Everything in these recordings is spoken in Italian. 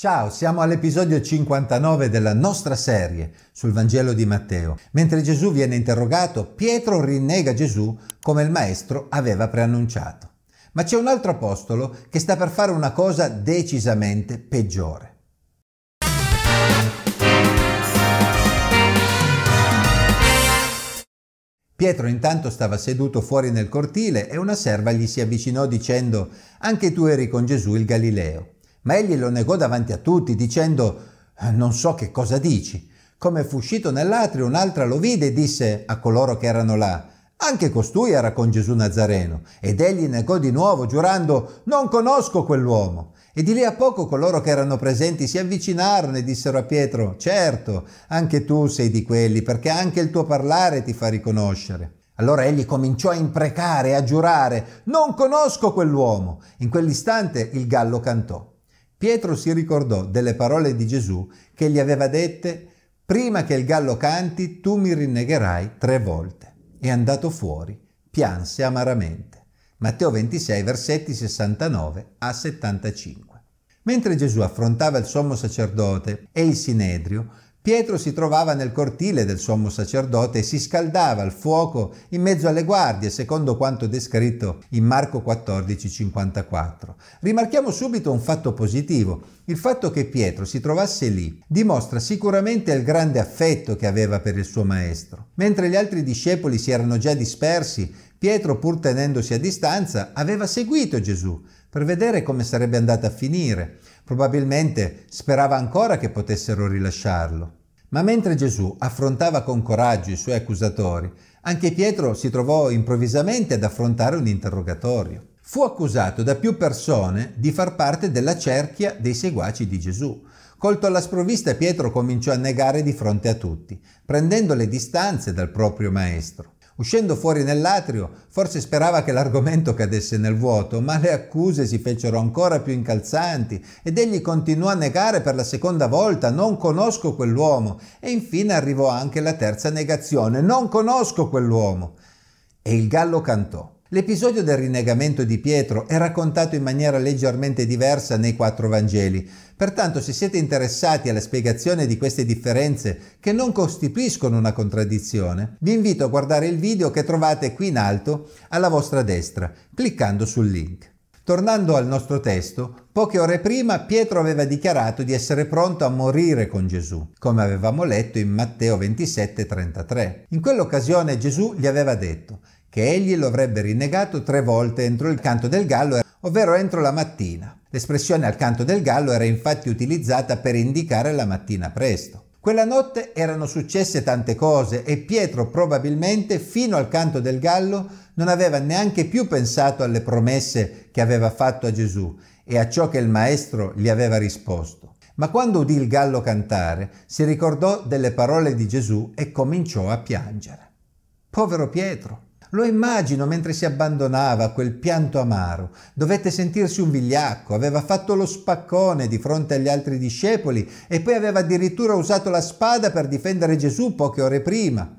Ciao, siamo all'episodio 59 della nostra serie sul Vangelo di Matteo. Mentre Gesù viene interrogato, Pietro rinnega Gesù come il maestro aveva preannunciato. Ma c'è un altro apostolo che sta per fare una cosa decisamente peggiore. Pietro intanto stava seduto fuori nel cortile e una serva gli si avvicinò dicendo Anche tu eri con Gesù il Galileo. Ma egli lo negò davanti a tutti, dicendo Non so che cosa dici. Come fu uscito nell'atrio, un'altra lo vide e disse a coloro che erano là anche costui era con Gesù Nazareno, ed egli negò di nuovo, giurando Non conosco quell'uomo. E di lì a poco coloro che erano presenti si avvicinarono e dissero a Pietro Certo, anche tu sei di quelli, perché anche il tuo parlare ti fa riconoscere. Allora egli cominciò a imprecare a giurare Non conosco quell'uomo. In quell'istante il gallo cantò. Pietro si ricordò delle parole di Gesù che gli aveva dette Prima che il gallo canti, tu mi rinnegherai tre volte. È andato fuori, pianse amaramente. Matteo 26, versetti 69 a 75. Mentre Gesù affrontava il sommo sacerdote e il sinedrio, Pietro si trovava nel cortile del sommo sacerdote e si scaldava al fuoco in mezzo alle guardie, secondo quanto descritto in Marco 14:54. Rimarchiamo subito un fatto positivo. Il fatto che Pietro si trovasse lì dimostra sicuramente il grande affetto che aveva per il suo maestro. Mentre gli altri discepoli si erano già dispersi, Pietro, pur tenendosi a distanza, aveva seguito Gesù per vedere come sarebbe andata a finire. Probabilmente sperava ancora che potessero rilasciarlo. Ma mentre Gesù affrontava con coraggio i suoi accusatori, anche Pietro si trovò improvvisamente ad affrontare un interrogatorio. Fu accusato da più persone di far parte della cerchia dei seguaci di Gesù. Colto alla sprovvista, Pietro cominciò a negare di fronte a tutti, prendendo le distanze dal proprio maestro. Uscendo fuori nell'atrio, forse sperava che l'argomento cadesse nel vuoto, ma le accuse si fecero ancora più incalzanti ed egli continuò a negare per la seconda volta non conosco quell'uomo e infine arrivò anche la terza negazione non conosco quell'uomo. E il gallo cantò. L'episodio del rinnegamento di Pietro è raccontato in maniera leggermente diversa nei quattro Vangeli, pertanto se siete interessati alla spiegazione di queste differenze che non costituiscono una contraddizione, vi invito a guardare il video che trovate qui in alto alla vostra destra, cliccando sul link. Tornando al nostro testo, poche ore prima Pietro aveva dichiarato di essere pronto a morire con Gesù, come avevamo letto in Matteo 27:33. In quell'occasione Gesù gli aveva detto che egli lo avrebbe rinnegato tre volte entro il canto del gallo, ovvero entro la mattina. L'espressione al canto del gallo era infatti utilizzata per indicare la mattina presto. Quella notte erano successe tante cose e Pietro probabilmente fino al canto del gallo non aveva neanche più pensato alle promesse che aveva fatto a Gesù e a ciò che il maestro gli aveva risposto. Ma quando udì il gallo cantare, si ricordò delle parole di Gesù e cominciò a piangere. Povero Pietro! Lo immagino mentre si abbandonava a quel pianto amaro. Dovette sentirsi un vigliacco, aveva fatto lo spaccone di fronte agli altri discepoli e poi aveva addirittura usato la spada per difendere Gesù poche ore prima.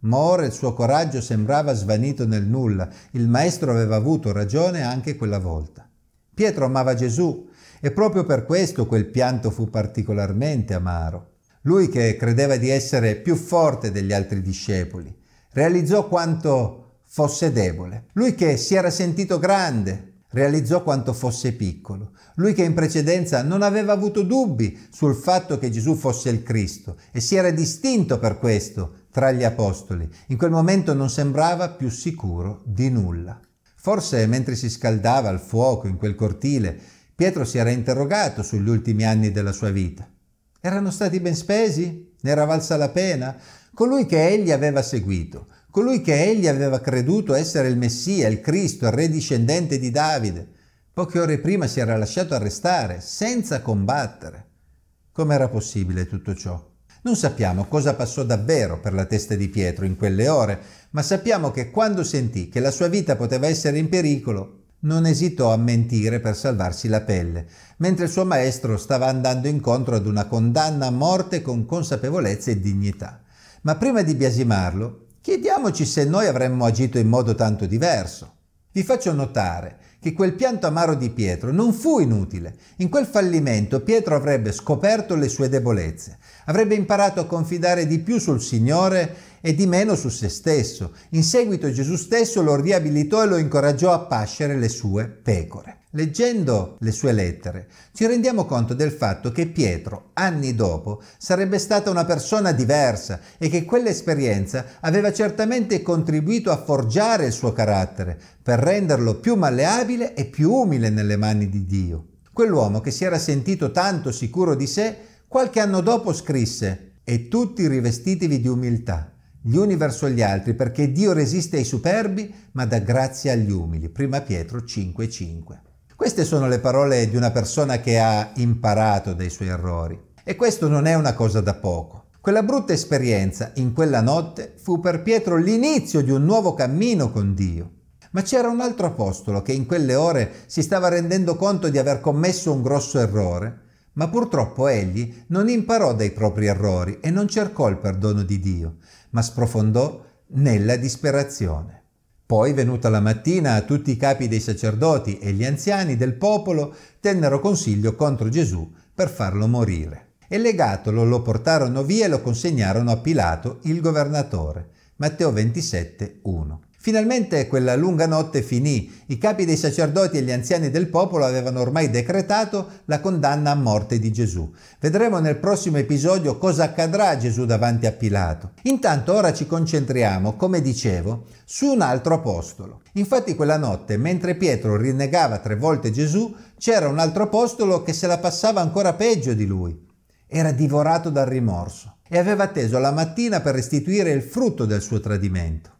Ma ora il suo coraggio sembrava svanito nel nulla. Il maestro aveva avuto ragione anche quella volta. Pietro amava Gesù e proprio per questo quel pianto fu particolarmente amaro. Lui che credeva di essere più forte degli altri discepoli, realizzò quanto fosse debole. Lui che si era sentito grande, realizzò quanto fosse piccolo. Lui che in precedenza non aveva avuto dubbi sul fatto che Gesù fosse il Cristo e si era distinto per questo tra gli apostoli. In quel momento non sembrava più sicuro di nulla. Forse mentre si scaldava al fuoco in quel cortile, Pietro si era interrogato sugli ultimi anni della sua vita. Erano stati ben spesi? Ne era valsa la pena? Colui che egli aveva seguito, colui che egli aveva creduto essere il Messia, il Cristo, il re discendente di Davide. Poche ore prima si era lasciato arrestare, senza combattere. Com'era possibile tutto ciò? Non sappiamo cosa passò davvero per la testa di Pietro in quelle ore, ma sappiamo che quando sentì che la sua vita poteva essere in pericolo, non esitò a mentire per salvarsi la pelle, mentre il suo maestro stava andando incontro ad una condanna a morte con consapevolezza e dignità. Ma prima di biasimarlo, Chiediamoci se noi avremmo agito in modo tanto diverso. Vi faccio notare che quel pianto amaro di Pietro non fu inutile. In quel fallimento Pietro avrebbe scoperto le sue debolezze, avrebbe imparato a confidare di più sul Signore e di meno su se stesso. In seguito Gesù stesso lo riabilitò e lo incoraggiò a pascere le sue pecore. Leggendo le sue lettere ci rendiamo conto del fatto che Pietro, anni dopo, sarebbe stata una persona diversa e che quell'esperienza aveva certamente contribuito a forgiare il suo carattere per renderlo più malleabile e più umile nelle mani di Dio. Quell'uomo che si era sentito tanto sicuro di sé, qualche anno dopo scrisse E tutti rivestitevi di umiltà gli uni verso gli altri, perché Dio resiste ai superbi, ma dà grazia agli umili. Prima Pietro 5:5. Queste sono le parole di una persona che ha imparato dai suoi errori. E questo non è una cosa da poco. Quella brutta esperienza in quella notte fu per Pietro l'inizio di un nuovo cammino con Dio. Ma c'era un altro apostolo che in quelle ore si stava rendendo conto di aver commesso un grosso errore, ma purtroppo egli non imparò dai propri errori e non cercò il perdono di Dio, ma sprofondò nella disperazione. Poi, venuta la mattina, tutti i capi dei sacerdoti e gli anziani del popolo tennero consiglio contro Gesù per farlo morire. E legatolo lo portarono via e lo consegnarono a Pilato, il governatore. Matteo 27, 1. Finalmente quella lunga notte finì. I capi dei sacerdoti e gli anziani del popolo avevano ormai decretato la condanna a morte di Gesù. Vedremo nel prossimo episodio cosa accadrà a Gesù davanti a Pilato. Intanto ora ci concentriamo, come dicevo, su un altro apostolo. Infatti quella notte, mentre Pietro rinnegava tre volte Gesù, c'era un altro apostolo che se la passava ancora peggio di lui. Era divorato dal rimorso e aveva atteso la mattina per restituire il frutto del suo tradimento.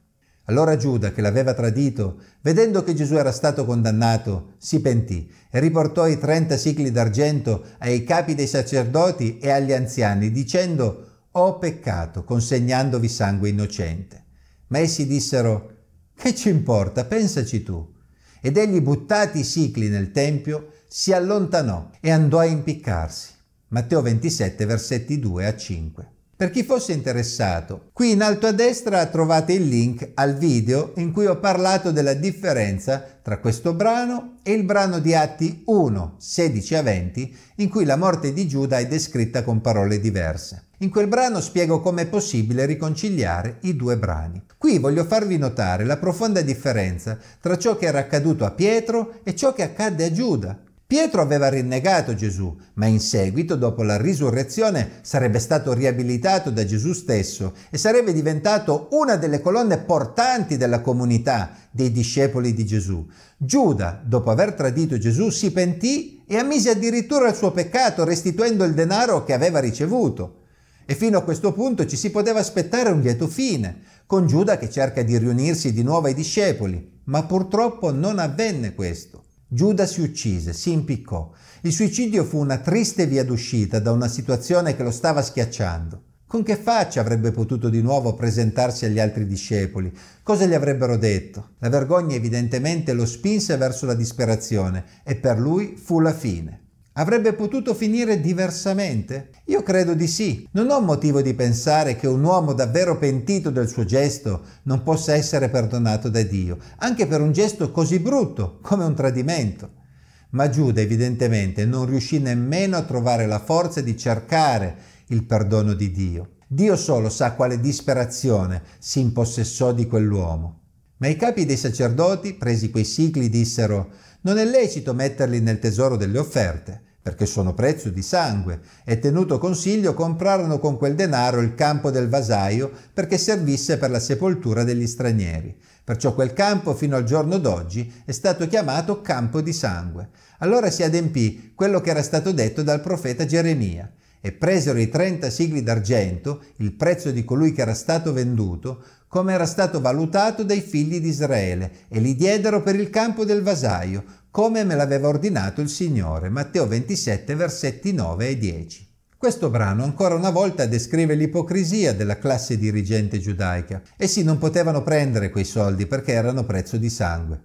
Allora Giuda, che l'aveva tradito, vedendo che Gesù era stato condannato, si pentì e riportò i trenta sicli d'argento ai capi dei sacerdoti e agli anziani, dicendo ho peccato, consegnandovi sangue innocente. Ma essi dissero che ci importa, pensaci tu. Ed egli, buttati i sicli nel tempio, si allontanò e andò a impiccarsi. Matteo 27, versetti 2 a 5. Per chi fosse interessato, qui in alto a destra trovate il link al video in cui ho parlato della differenza tra questo brano e il brano di Atti 1, 16 a 20, in cui la morte di Giuda è descritta con parole diverse. In quel brano spiego come è possibile riconciliare i due brani. Qui voglio farvi notare la profonda differenza tra ciò che era accaduto a Pietro e ciò che accadde a Giuda. Pietro aveva rinnegato Gesù, ma in seguito, dopo la risurrezione, sarebbe stato riabilitato da Gesù stesso e sarebbe diventato una delle colonne portanti della comunità dei discepoli di Gesù. Giuda, dopo aver tradito Gesù, si pentì e ammise addirittura il suo peccato, restituendo il denaro che aveva ricevuto. E fino a questo punto ci si poteva aspettare un lieto fine, con Giuda che cerca di riunirsi di nuovo ai discepoli, ma purtroppo non avvenne questo. Giuda si uccise, si impiccò. Il suicidio fu una triste via d'uscita da una situazione che lo stava schiacciando. Con che faccia avrebbe potuto di nuovo presentarsi agli altri discepoli? Cosa gli avrebbero detto? La vergogna evidentemente lo spinse verso la disperazione e per lui fu la fine. Avrebbe potuto finire diversamente? Io credo di sì. Non ho motivo di pensare che un uomo davvero pentito del suo gesto non possa essere perdonato da Dio, anche per un gesto così brutto come un tradimento. Ma Giuda evidentemente non riuscì nemmeno a trovare la forza di cercare il perdono di Dio. Dio solo sa quale disperazione si impossessò di quell'uomo. Ma i capi dei sacerdoti, presi quei sigli, dissero non è lecito metterli nel tesoro delle offerte perché sono prezzo di sangue, e tenuto consiglio comprarono con quel denaro il campo del vasaio perché servisse per la sepoltura degli stranieri. Perciò quel campo fino al giorno d'oggi è stato chiamato campo di sangue. Allora si adempì quello che era stato detto dal profeta Geremia. E presero i trenta sigli d'argento, il prezzo di colui che era stato venduto, come era stato valutato dai figli di Israele, e li diedero per il campo del vasaio, come me l'aveva ordinato il Signore. Matteo 27, versetti 9 e 10. Questo brano ancora una volta descrive l'ipocrisia della classe dirigente giudaica. Essi non potevano prendere quei soldi perché erano prezzo di sangue.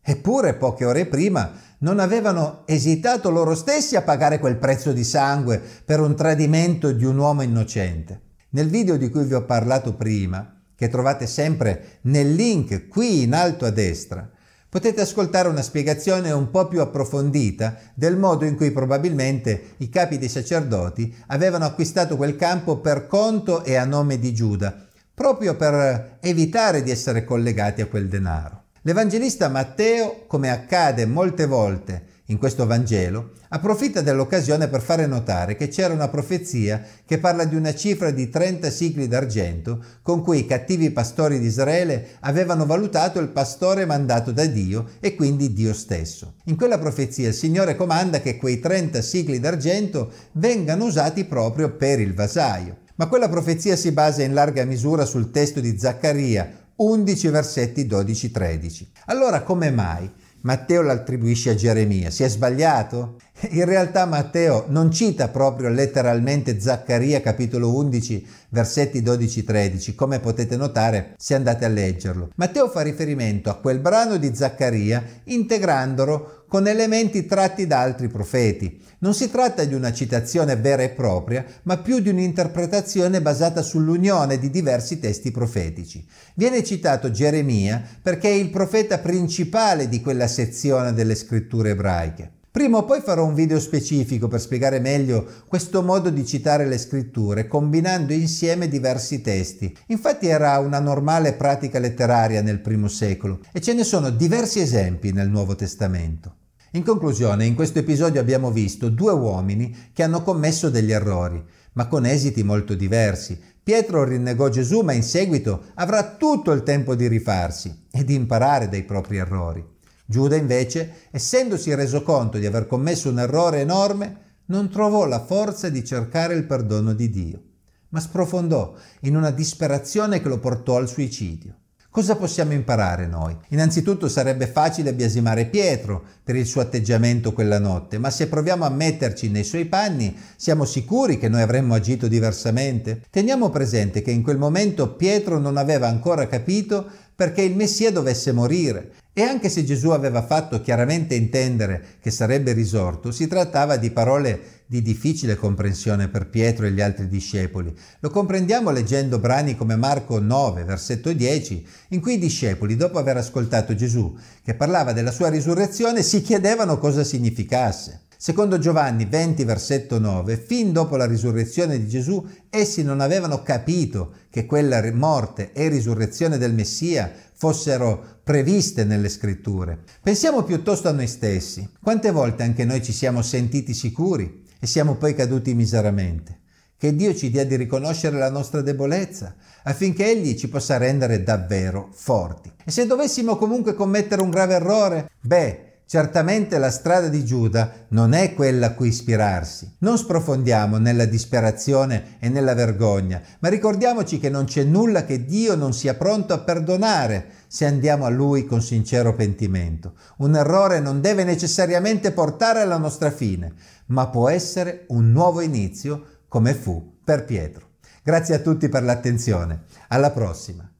Eppure poche ore prima non avevano esitato loro stessi a pagare quel prezzo di sangue per un tradimento di un uomo innocente. Nel video di cui vi ho parlato prima, che trovate sempre nel link qui in alto a destra, Potete ascoltare una spiegazione un po' più approfondita del modo in cui probabilmente i capi dei sacerdoti avevano acquistato quel campo per conto e a nome di Giuda, proprio per evitare di essere collegati a quel denaro. L'Evangelista Matteo, come accade molte volte in questo Vangelo, approfitta dell'occasione per fare notare che c'era una profezia che parla di una cifra di 30 sicli d'argento con cui i cattivi pastori di Israele avevano valutato il pastore mandato da Dio e quindi Dio stesso. In quella profezia il Signore comanda che quei 30 sicli d'argento vengano usati proprio per il vasaio. Ma quella profezia si basa in larga misura sul testo di Zaccaria 11 versetti 12-13. Allora come mai Matteo l'attribuisce a Geremia? Si è sbagliato? In realtà Matteo non cita proprio letteralmente Zaccaria capitolo 11 versetti 12-13, come potete notare se andate a leggerlo. Matteo fa riferimento a quel brano di Zaccaria integrandolo con elementi tratti da altri profeti. Non si tratta di una citazione vera e propria, ma più di un'interpretazione basata sull'unione di diversi testi profetici. Viene citato Geremia perché è il profeta principale di quella sezione delle scritture ebraiche. Prima o poi farò un video specifico per spiegare meglio questo modo di citare le scritture combinando insieme diversi testi. Infatti era una normale pratica letteraria nel primo secolo e ce ne sono diversi esempi nel Nuovo Testamento. In conclusione, in questo episodio abbiamo visto due uomini che hanno commesso degli errori, ma con esiti molto diversi. Pietro rinnegò Gesù, ma in seguito avrà tutto il tempo di rifarsi e di imparare dai propri errori. Giuda invece, essendosi reso conto di aver commesso un errore enorme, non trovò la forza di cercare il perdono di Dio, ma sprofondò in una disperazione che lo portò al suicidio. Cosa possiamo imparare noi? Innanzitutto sarebbe facile biasimare Pietro per il suo atteggiamento quella notte, ma se proviamo a metterci nei suoi panni, siamo sicuri che noi avremmo agito diversamente? Teniamo presente che in quel momento Pietro non aveva ancora capito perché il Messia dovesse morire e anche se Gesù aveva fatto chiaramente intendere che sarebbe risorto, si trattava di parole di difficile comprensione per Pietro e gli altri discepoli. Lo comprendiamo leggendo brani come Marco 9, versetto 10, in cui i discepoli, dopo aver ascoltato Gesù che parlava della sua risurrezione, si chiedevano cosa significasse. Secondo Giovanni 20, versetto 9, fin dopo la risurrezione di Gesù, essi non avevano capito che quella morte e risurrezione del Messia fossero previste nelle scritture. Pensiamo piuttosto a noi stessi. Quante volte anche noi ci siamo sentiti sicuri e siamo poi caduti miseramente? Che Dio ci dia di riconoscere la nostra debolezza affinché Egli ci possa rendere davvero forti. E se dovessimo comunque commettere un grave errore, beh, Certamente la strada di Giuda non è quella a cui ispirarsi. Non sprofondiamo nella disperazione e nella vergogna, ma ricordiamoci che non c'è nulla che Dio non sia pronto a perdonare se andiamo a Lui con sincero pentimento. Un errore non deve necessariamente portare alla nostra fine, ma può essere un nuovo inizio come fu per Pietro. Grazie a tutti per l'attenzione. Alla prossima.